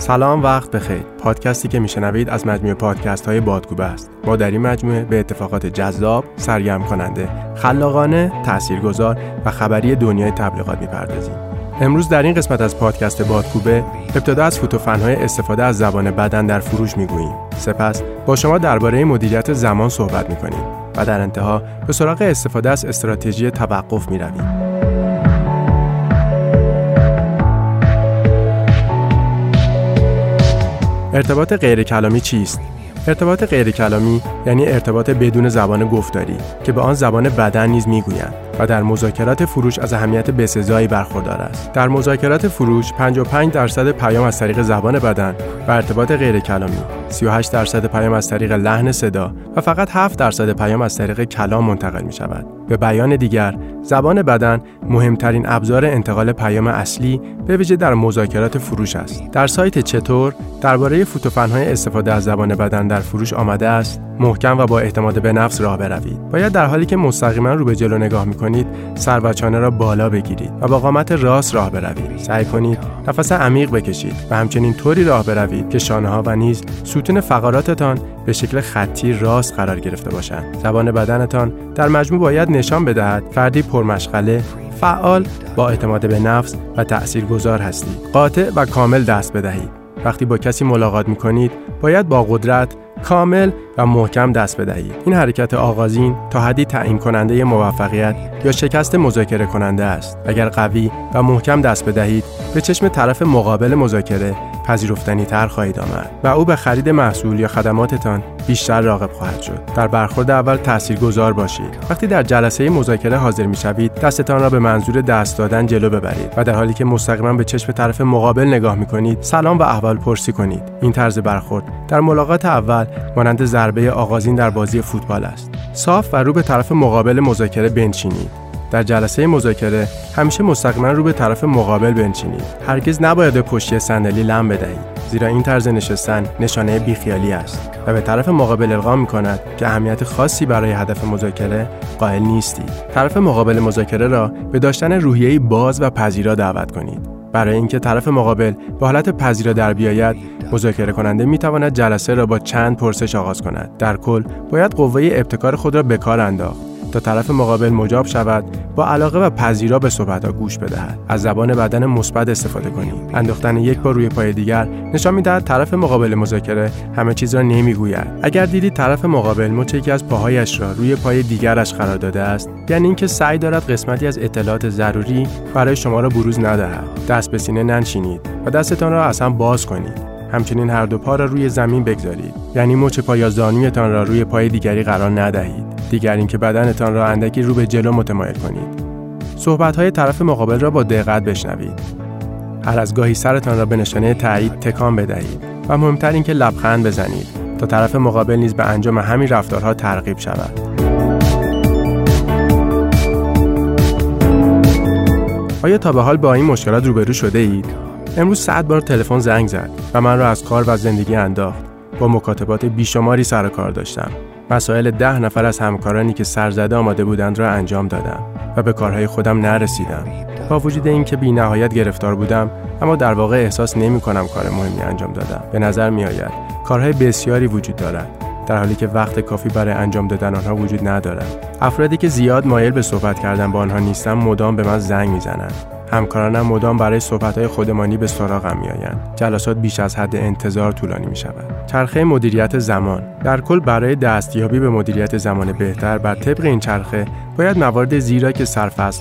سلام وقت بخیر. پادکستی که میشنوید از مجموعه پادکست های بادگوبه است. ما در این مجموعه به اتفاقات جذاب سرگرم کننده خلاقانه تاثیرگذار و خبری دنیای تبلیغات می‌پردازیم. امروز در این قسمت از پادکست بادکوبه ابتدا از فوتوفنهای استفاده از زبان بدن در فروش می‌گوییم. سپس با شما درباره مدیریت زمان صحبت می‌کنیم و در انتها به سراغ استفاده از استراتژی توقف می‌رویم. ارتباط غیر کلامی چیست؟ ارتباط غیر کلامی یعنی ارتباط بدون زبان گفتاری که به آن زبان بدن نیز می‌گویند و در مذاکرات فروش از اهمیت بسزایی برخوردار است. در مذاکرات فروش 55 درصد پیام از طریق زبان بدن و ارتباط غیر کلامی 38 درصد پیام از طریق لحن صدا و فقط 7 درصد پیام از طریق کلام منتقل می شود. به بیان دیگر، زبان بدن مهمترین ابزار انتقال پیام اصلی به ویژه در مذاکرات فروش است. در سایت چطور درباره فوتوفنهای استفاده از زبان بدن در فروش آمده است محکم و با اعتماد به نفس راه بروید. باید در حالی که مستقیما رو به جلو نگاه می کنید سر و چانه را بالا بگیرید و با قامت راست راه بروید. سعی کنید نفس عمیق بکشید و همچنین طوری راه بروید که شانه ها و نیز ستون فقراتتان به شکل خطی راست قرار گرفته باشند. زبان بدنتان در مجموع باید نشان بدهد فردی پرمشغله فعال با اعتماد به نفس و تأثیرگذار هستید. قاطع و کامل دست بدهید. وقتی با کسی ملاقات می کنید باید با قدرت کامل و محکم دست بدهید این حرکت آغازین تا حدی تعیین کننده موفقیت یا شکست مذاکره کننده است. اگر قوی و محکم دست بدهید به چشم طرف مقابل مذاکره پذیرفتنی تر خواهید آمد و او به خرید محصول یا خدماتتان بیشتر راغب خواهد شد. در برخورد اول گذار باشید. وقتی در جلسه مذاکره حاضر می شوید دستتان را به منظور دست دادن جلو ببرید و در حالی که مستقیما به چشم طرف مقابل نگاه می کنید سلام و احوال پرسی کنید. این طرز برخورد در ملاقات اول مانند ضربه آغازین در بازی فوتبال است. صاف و رو به طرف مقابل مذاکره بنشینید. در جلسه مذاکره همیشه مستقیما رو به طرف مقابل بنشینید. هرگز نباید به پشتی صندلی لم بدهید زیرا این طرز نشستن نشانه بیخیالی است و به طرف مقابل القا می کند که اهمیت خاصی برای هدف مذاکره قائل نیستید. طرف مقابل مذاکره را به داشتن روحیه‌ای باز و پذیرا دعوت کنید. برای اینکه طرف مقابل به حالت پذیرا در بیاید مذاکره کننده می تواند جلسه را با چند پرسش آغاز کند. در کل باید قوه ابتکار خود را به کار انداخت. تا طرف مقابل مجاب شود با علاقه و پذیرا به صحبتها گوش بدهد. از زبان بدن مثبت استفاده کنید انداختن یک بار روی پای دیگر نشان می‌دهد طرف مقابل مذاکره همه چیز را نمی‌گوید. اگر دیدید طرف مقابل مچ یکی از پاهایش را روی پای دیگرش قرار داده است یعنی اینکه سعی دارد قسمتی از اطلاعات ضروری برای شما را بروز ندهد. دست به سینه ننشینید و دستتان را از باز کنید. همچنین هر دو پا را روی زمین بگذارید. یعنی مچ پا یا زانویتان را روی پای دیگری قرار ندهید. دیگر اینکه بدنتان را اندکی رو به جلو متمایل کنید صحبت های طرف مقابل را با دقت بشنوید هر از گاهی سرتان را به نشانه تایید تکان بدهید و مهمتر اینکه لبخند بزنید تا طرف مقابل نیز به انجام همین رفتارها ترغیب شود آیا تا به حال با این مشکلات روبرو شده اید؟ امروز صد بار تلفن زنگ زد و من را از کار و زندگی انداخت. با مکاتبات بیشماری سر کار داشتم. مسائل ده نفر از همکارانی که سرزده آماده بودند را انجام دادم و به کارهای خودم نرسیدم. با وجود اینکه بی نهایت گرفتار بودم اما در واقع احساس نمی کنم کار مهمی انجام دادم. به نظر می آید کارهای بسیاری وجود دارد در حالی که وقت کافی برای انجام دادن آنها وجود ندارد. افرادی که زیاد مایل به صحبت کردن با آنها نیستم مدام به من زنگ می‌زنند همکارانم مدام برای صحبتهای خودمانی به سراغم میآیند جلسات بیش از حد انتظار طولانی می شود چرخه مدیریت زمان در کل برای دستیابی به مدیریت زمان بهتر بر طبق این چرخه باید موارد زیرا که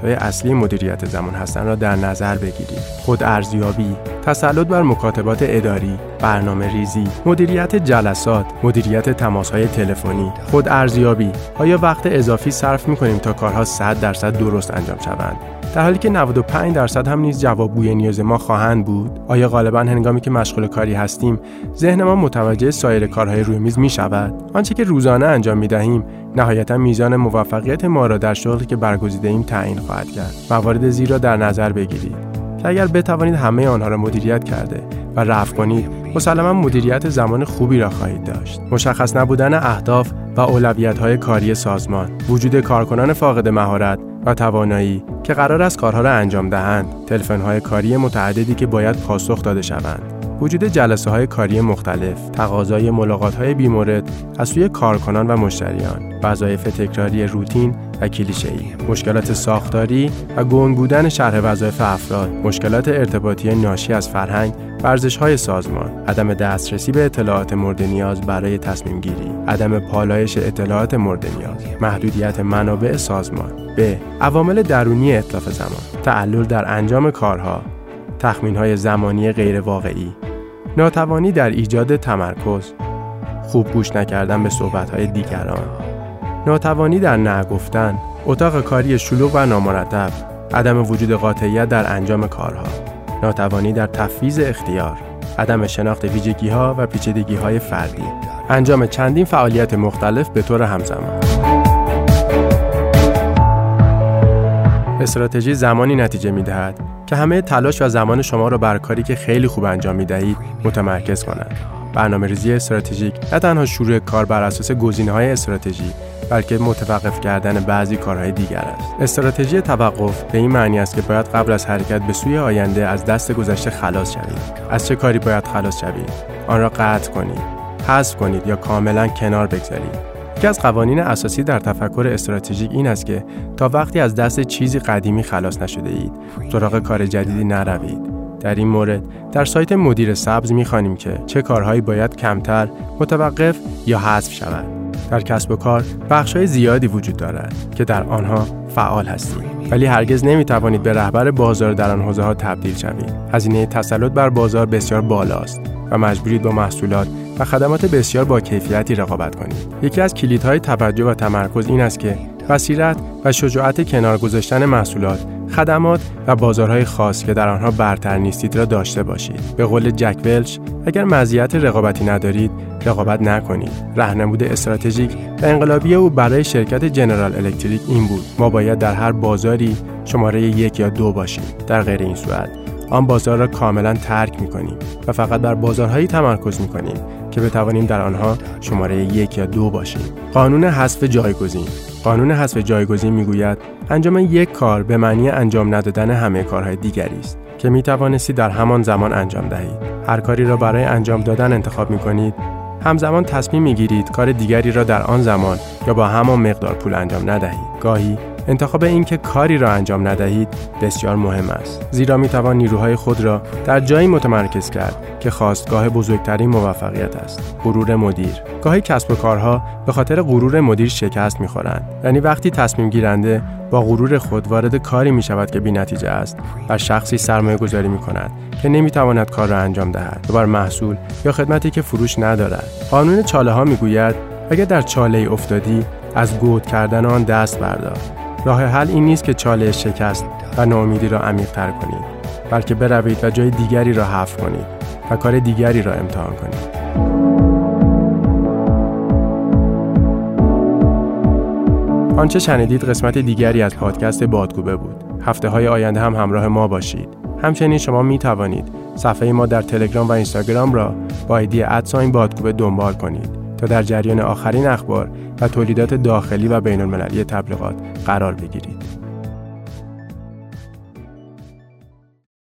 های اصلی مدیریت زمان هستند را در نظر بگیرید. خود ارزیابی تسلط بر مکاتبات اداری برنامه ریزی مدیریت جلسات مدیریت تماس های تلفنی. خود ارزیابی آیا وقت اضافی صرف می کنیم تا کارها 100 درصد درست انجام شوند؟ در حالی که 95 درصد هم نیز جوابگوی نیاز ما خواهند بود آیا غالبا هنگامی که مشغول کاری هستیم ذهن ما متوجه سایر کارهای روی میز می شود آنچه که روزانه انجام می دهیم نهایتا میزان موفقیت ما را در شغلی که برگزیده ایم تعیین خواهد کرد. موارد زیر را در نظر بگیرید. که اگر بتوانید همه آنها را مدیریت کرده و رفع کنید مسلما مدیریت زمان خوبی را خواهید داشت. مشخص نبودن اهداف و اولویت های کاری سازمان وجود کارکنان فاقد مهارت و توانایی که قرار است کارها را انجام دهند تلفن‌های کاری متعددی که باید پاسخ داده شوند. وجود جلسه های کاری مختلف، تقاضای ملاقات های بیمورد از سوی کارکنان و مشتریان، وظایف تکراری روتین و کلیشه‌ای، مشکلات ساختاری و گنگ بودن شرح وظایف افراد، مشکلات ارتباطی ناشی از فرهنگ ورزش های سازمان، عدم دسترسی به اطلاعات مورد نیاز برای تصمیم گیری، عدم پالایش اطلاعات مورد نیاز، محدودیت منابع سازمان، به عوامل درونی اطلاف زمان، تعلل در انجام کارها، تخمین های زمانی غیر واقعی، ناتوانی در ایجاد تمرکز، خوب گوش نکردن به صحبت های دیگران، ناتوانی در نگفتن، اتاق کاری شلوغ و نامرتب، عدم وجود قاطعیت در انجام کارها، ناتوانی در تفویض اختیار، عدم شناخت ویژگی ها و پیچیدگی های فردی، انجام چندین فعالیت مختلف به طور همزمان. استراتژی زمانی نتیجه می دهد که همه تلاش و زمان شما را بر کاری که خیلی خوب انجام می دهید متمرکز کنند. برنامه ریزی استراتژیک نه تنها شروع کار بر اساس گزینه های استراتژی بلکه متوقف کردن بعضی کارهای دیگر است. استراتژی توقف به این معنی است که باید قبل از حرکت به سوی آینده از دست گذشته خلاص شوید. از چه کاری باید خلاص شوید؟ آن را قطع کنید، حذف کنید یا کاملا کنار بگذارید. یکی از قوانین اساسی در تفکر استراتژیک این است که تا وقتی از دست چیزی قدیمی خلاص نشده اید، سراغ کار جدیدی نروید. در این مورد در سایت مدیر سبز می‌خوانیم که چه کارهایی باید کمتر متوقف یا حذف شود در کسب و کار های زیادی وجود دارد که در آنها فعال هستید ولی هرگز نمی توانید به رهبر بازار در آن حوزه ها تبدیل شوید. هزینه تسلط بر بازار بسیار بالاست. و مجبورید با محصولات و خدمات بسیار با کیفیتی رقابت کنید یکی از کلیدهای توجه و تمرکز این است که بصیرت و شجاعت کنار گذاشتن محصولات خدمات و بازارهای خاص که در آنها برتر نیستید را داشته باشید. به قول جک ولچ، اگر مزیت رقابتی ندارید، رقابت نکنید. راهنمود استراتژیک و انقلابی او برای شرکت جنرال الکتریک این بود: ما باید در هر بازاری شماره یک یا دو باشیم. در غیر این صورت، آن بازار را کاملا ترک می کنیم و فقط بر بازارهایی تمرکز می کنیم که بتوانیم در آنها شماره یک یا دو باشیم. قانون حذف جایگزین قانون حذف جایگزین می‌گوید انجام یک کار به معنی انجام ندادن همه کارهای دیگری است که می توانستی در همان زمان انجام دهید. هر کاری را برای انجام دادن انتخاب می کنید همزمان تصمیم می گیرید کار دیگری را در آن زمان یا با همان مقدار پول انجام ندهید. گاهی انتخاب اینکه کاری را انجام ندهید بسیار مهم است. زیرا می توان نیروهای خود را در جایی متمرکز کرد که خواستگاه بزرگترین موفقیت است. غرور مدیر گاهی کسب و کارها به خاطر غرور مدیر شکست می‌خورند. یعنی وقتی تصمیم گیرنده با غرور خود وارد کاری می شود که نتیجه است بر شخصی سرمایه گذاری می کند که نمی تواند کار را انجام دهد و بر محصول یا خدمتی که فروش ندارد. قانون چاله ها می گوید اگر در چاله افتادی از گود کردن آن دست بردار. راه حل این نیست که چاله شکست و ناامیدی را عمیقتر کنید بلکه بروید و جای دیگری را حفر کنید و کار دیگری را امتحان کنید. آنچه شنیدید قسمت دیگری از پادکست بادگوبه بود. هفته های آینده هم همراه ما باشید. همچنین شما می توانید صفحه ما در تلگرام و اینستاگرام را با ایدی ادساین بادگوبه دنبال کنید. تا در جریان آخرین اخبار و تولیدات داخلی و بین المللی تبلیغات قرار بگیرید.